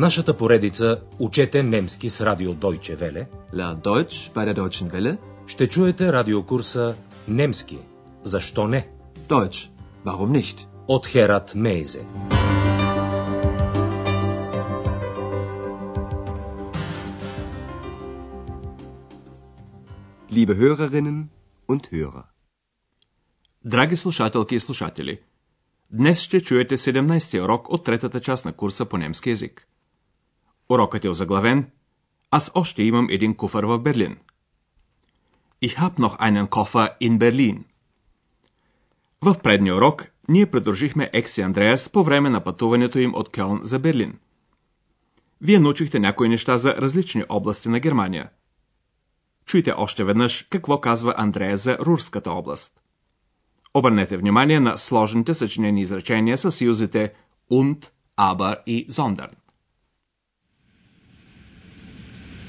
нашата поредица Учете немски с радио Deutsche Welle Lernt Deutsch bei der Deutschen Welle. ще чуете радиокурса Немски. Защо не? Deutsch. Warum nicht? От Херат Мейзе. Liebe Hörerinnen und Hörer. Драги слушателки и слушатели, днес ще чуете 17-ти урок от третата част на курса по немски язик. Урокът е озаглавен Аз още имам един куфър в Берлин. Ich hab noch einen Koffer in Berlin. В предния урок ние придружихме Екси Андреас по време на пътуването им от Кьолн за Берлин. Вие научихте някои неща за различни области на Германия. Чуйте още веднъж какво казва Андрея за Рурската област. Обърнете внимание на сложните съчинени изречения с съюзите und, aber и sondern.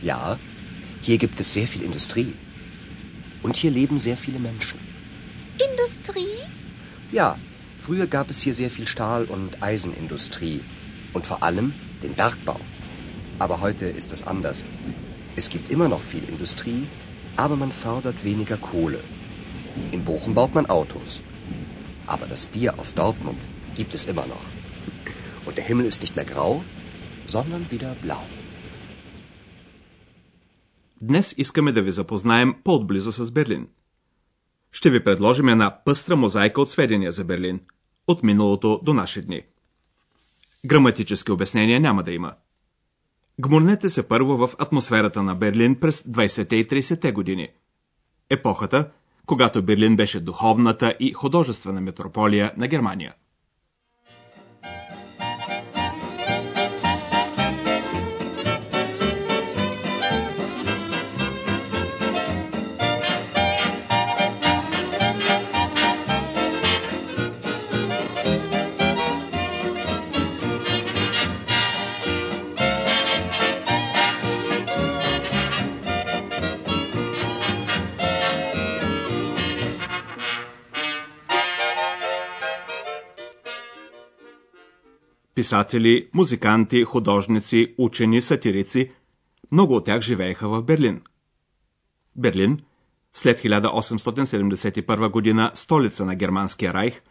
Ja, hier gibt es sehr viel Industrie. Und hier leben sehr viele Menschen. Industrie? Ja, früher gab es hier sehr viel Stahl- und Eisenindustrie. Und vor allem den Bergbau. Aber heute ist es anders. Es gibt immer noch viel Industrie, aber man fördert weniger Kohle. In Bochum baut man Autos. Aber das Bier aus Dortmund gibt es immer noch. Und der Himmel ist nicht mehr grau, sondern wieder blau. Днес искаме да ви запознаем по-отблизо с Берлин. Ще ви предложим една пъстра мозайка от сведения за Берлин, от миналото до наши дни. Граматически обяснения няма да има. Гмурнете се първо в атмосферата на Берлин през 20-те и 30-те години. Епохата, когато Берлин беше духовната и художествена метрополия на Германия. Писатели, музиканти, художници, учени, сатирици, много от тях живееха в Берлин. Берлин, след 1871 година столица на Германския райх,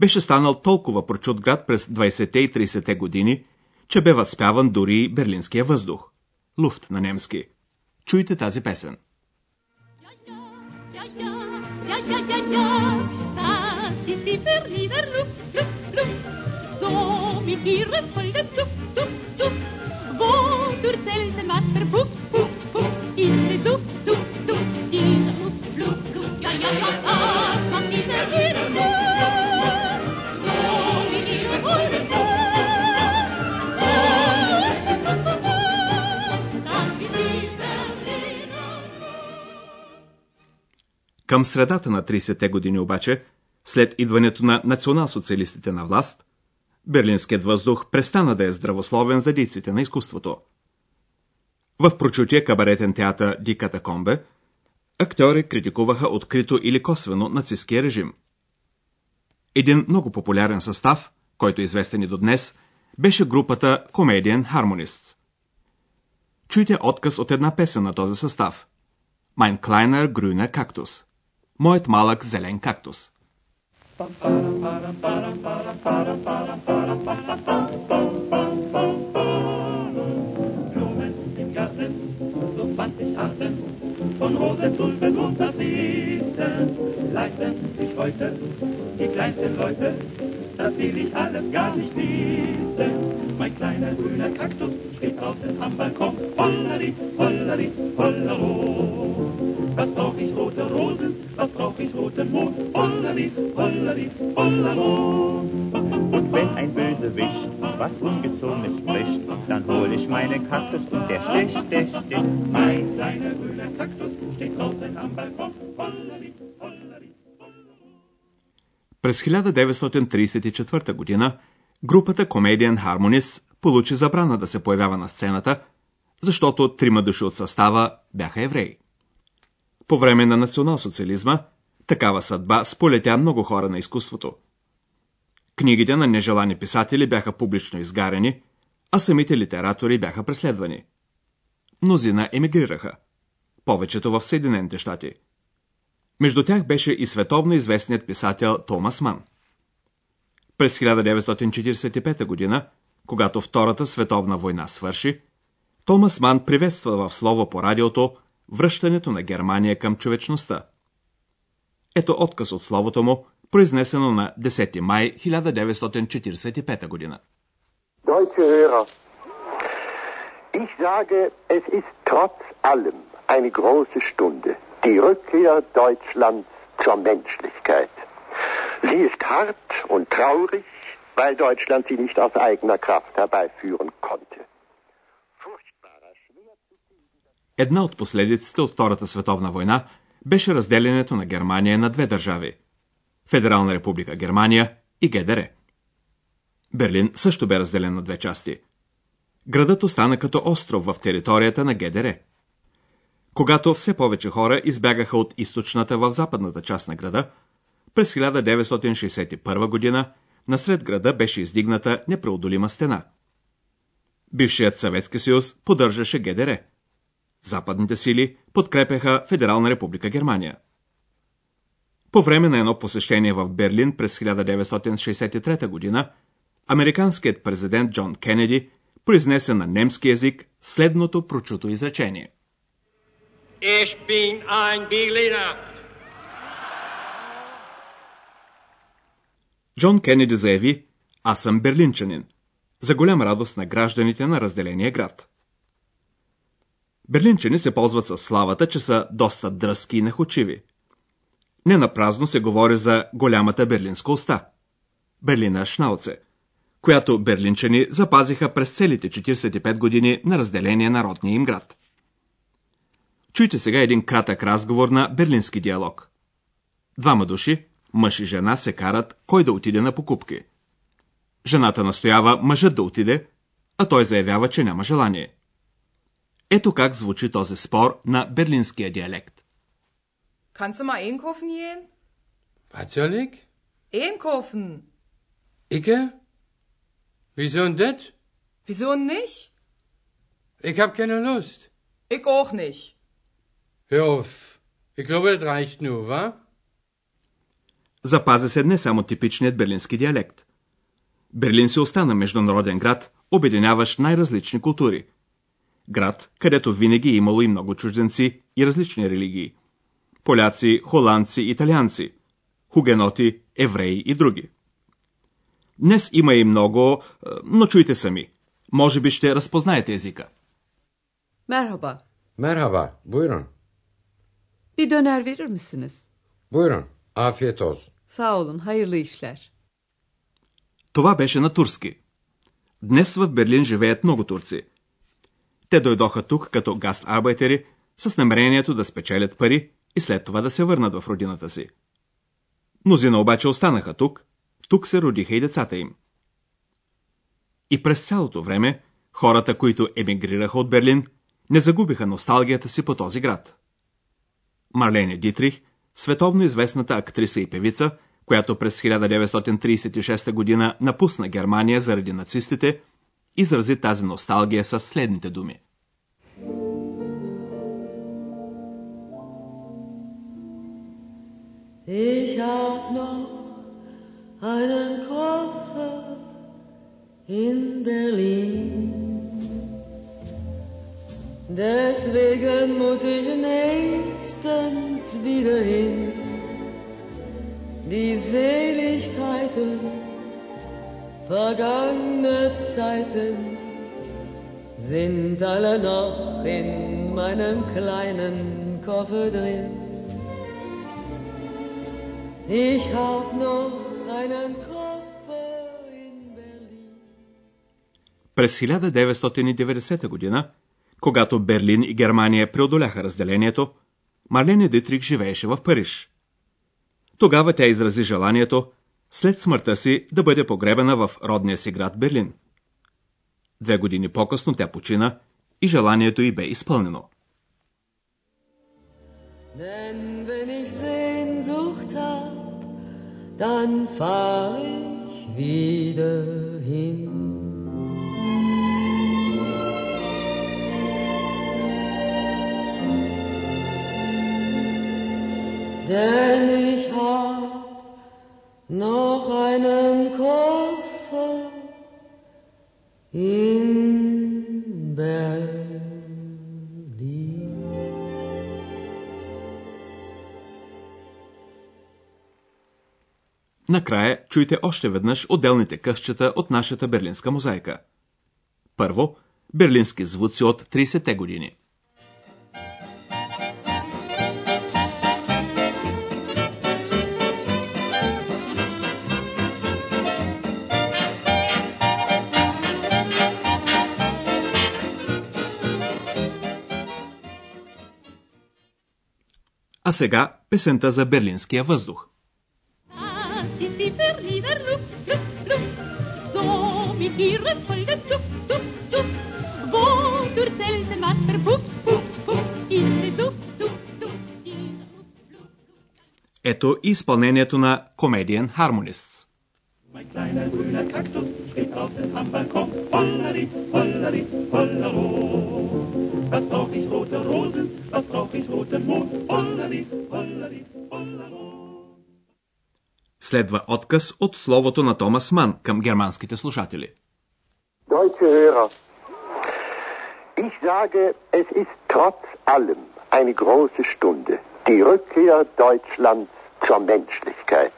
беше станал толкова прочут град през 20-те и 30-те години, че бе възпяван дори берлинския въздух. Луфт на немски. Чуйте тази песен. Ja, ja, ja, ja, das ist die Berliner Luft, Luft, Luft. So mit ihrem vollen Duft, Duft, Duft, wodurch selten was verpufft, puff, puff, in der Duft, Duft, Duft, dieser Luft, Luft, Luft, ja, ja, ja, das macht die Berliner Към средата на 30-те години обаче, след идването на национал-социалистите на власт, берлинският въздух престана да е здравословен за дейците на изкуството. В прочутия кабаретен театър Ди Катакомбе, актьори критикуваха открито или косвено нацистския режим. Един много популярен състав, който е известен и до днес, беше групата Comedian Harmonists. Чуйте отказ от една песен на този състав. Mein kleiner grüner Kaktus. Моят малък зелен кактус. Blumen im Garten, so 20 Arten von Rosen, Tulpen und leisten sich heute die kleinsten Leute. Das will ich alles gar nicht wissen. Mein kleiner grüner Kaktus steht draußen am Balkon. Holleri, holleri, hollero. Was brauch ich rote Rosen? Was brauch ich roten Mond? Holleri, holleri, hollero. Und wenn ein Bösewicht was Ungezogenes spricht, dann hol ich meinen Kaktus und der sticht, der sticht. Mein kleiner grüner Kaktus steht draußen am Balkon. Holleri, hollero. През 1934 година групата Comedian Harmonies получи забрана да се появява на сцената, защото трима души от състава бяха евреи. По време на национал-социализма, такава съдба сполетя много хора на изкуството. Книгите на нежелани писатели бяха публично изгарени, а самите литератори бяха преследвани. Мнозина емигрираха, повечето в Съединените щати. Между тях беше и световно известният писател Томас Ман. През 1945 година, когато Втората световна война свърши, Томас Ман приветства в слово по радиото връщането на Германия към човечността. Ето отказ от словото му, произнесено на 10 май 1945 година. Deutsche Hörer, ich sage, es ist trotz allem eine große Stunde, die Rückkehr Deutschlands zur Menschlichkeit. Sie ist hart und traurig, weil Deutschland sie nicht aus eigener Kraft herbeiführen konnte. Една от последиците от Втората световна война беше разделянето на Германия на две държави – Федерална република Германия и ГДР. Берлин също бе разделен на две части. Градът остана като остров в територията на ГДР. Когато все повече хора избягаха от източната в западната част на града, през 1961 година насред града беше издигната непреодолима стена. Бившият Съветски съюз поддържаше ГДР. Западните сили подкрепяха Федерална република Германия. По време на едно посещение в Берлин през 1963 година, американският президент Джон Кенеди произнесе на немски язик следното прочуто изречение. Ich bin ein Berliner. Джон Кенеди заяви, аз съм берлинчанин, за голям радост на гражданите на разделения град. Берлинчани се ползват със славата, че са доста дръзки и нахочиви. Не напразно се говори за голямата берлинска уста. Берлина Шнауце, която берлинчани запазиха през целите 45 години на разделение на родния им град. Чуйте сега един кратък разговор на берлински диалог. Двама души, мъж и жена, се карат кой да отиде на покупки. Жената настоява мъжът да отиде, а той заявява, че няма желание. Ето как звучи този спор на берлинския диалект. Kannst du mal einkaufen gehen? Was soll ich? Einkaufen. Icke? Wieso denn das? Wieso nicht? Ich hab keine Lust. Ich auch nicht. Hör auf. Ich glaube, das reicht nur, wa? Запази се не само типичният берлински диалект. Берлин си остана международен град, обединяващ най-различни култури. Град, където винаги е имало и много чужденци и различни религии. Поляци, холандци, италианци, хугеноти, евреи и други. Днес има и много, но чуйте сами. Може би ще разпознаете езика. Merhaba. Merhaba, buyurun. Bir döner verir misiniz? Buyurun, afiyet olsun. Sağ olun, hayırlı işler. Това беше на турски. Днес в Берлин живеят много турци. Те дойдоха тук като гастарбайтери с намерението да спечелят пари и след това да се върнат в родината си. Мнозина обаче останаха тук, тук се родиха и децата им. И през цялото време, хората, които емигрираха от Берлин, не загубиха носталгията си по този град. Марлене Дитрих, световно известната актриса и певица, която през 1936 година напусна Германия заради нацистите, изрази тази носталгия с следните думи. Ich hab noch einen Koffer in Berlin. Deswegen muss ich nächstens wieder hin. Die Seligkeiten vergangene Zeiten sind alle noch in meinem kleinen Koffer drin. Ich hab noch einen Koffer in Berlin. През 1990 година, когато Берлин и Германия преодоляха разделението, Марлене Дитрих живееше в Париж. Тогава тя изрази желанието след смъртта си да бъде погребена в родния си град Берлин. Две години по-късно тя почина и желанието й бе изпълнено. Denn wenn ich Sehnsucht hab, dann fahr ich wieder hin. Denn noch einen Koffer in Berlin. Накрая чуйте още веднъж отделните късчета от нашата берлинска мозайка. Първо, берлински звуци от 30-те години. Duft, Duft, Duft. Dieser Luft, Luft. Ето и изпълнението на Comedian Harmonists. Mein kleiner grüner Kaktus steht draußen am Balkon. Hollari, hollari, hollero. Was brauch ich rote Rosen, was brauch ich roten Mond. Hollari, hollari, hollero. Следва отказ от словото на Томас Ман към германските слушатели. Deutsche Hörer, ich sage, es ist trotz allem eine große Stunde, die Rückkehr Deutschlands zur Menschlichkeit.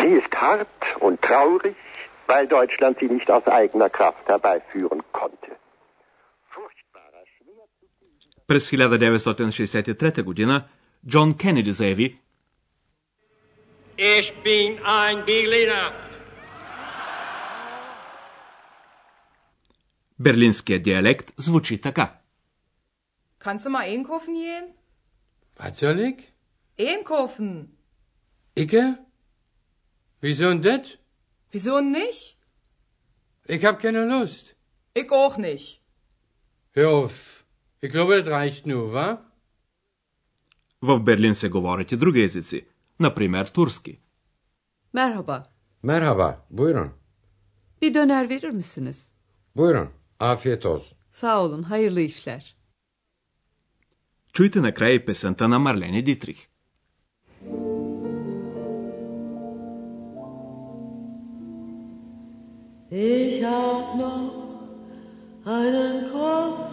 Sie ist hart und traurig, weil Deutschland sie nicht aus eigener Kraft herbeiführen През 1963 година Джон Кенеди заяви, Ich bin ein Berliner. берлинският диалект звучи така. Kannst du mal einkaufen gehen? Was soll ich? Einkaufen. Icke? Wieso denn das? Wieso nicht? Ich hab keine Lust. Ich auch nicht. Hör auf. Ich glaube, das reicht nur, wa? В Берлин се говорят и други езици, например турски. Merhaba. Merhaba, buyurun. Bir döner verir misiniz? Buyurun, afiyet olsun. Sağ olun, hayırlı işler. Чуйте накрая и песента на Марлене Дитрих. Ich hab noch einen Koffer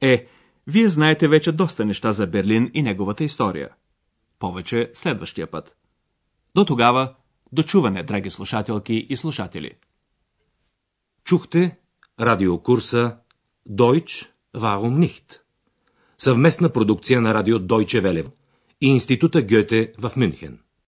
Е, вие знаете вече доста неща за Берлин и неговата история. Повече следващия път. До тогава, до чуване, драги слушателки и слушатели. Чухте радиокурса Deutsch, warum nicht? Съвместна продукция на радио Deutsche Welle и Института Гьоте в Мюнхен.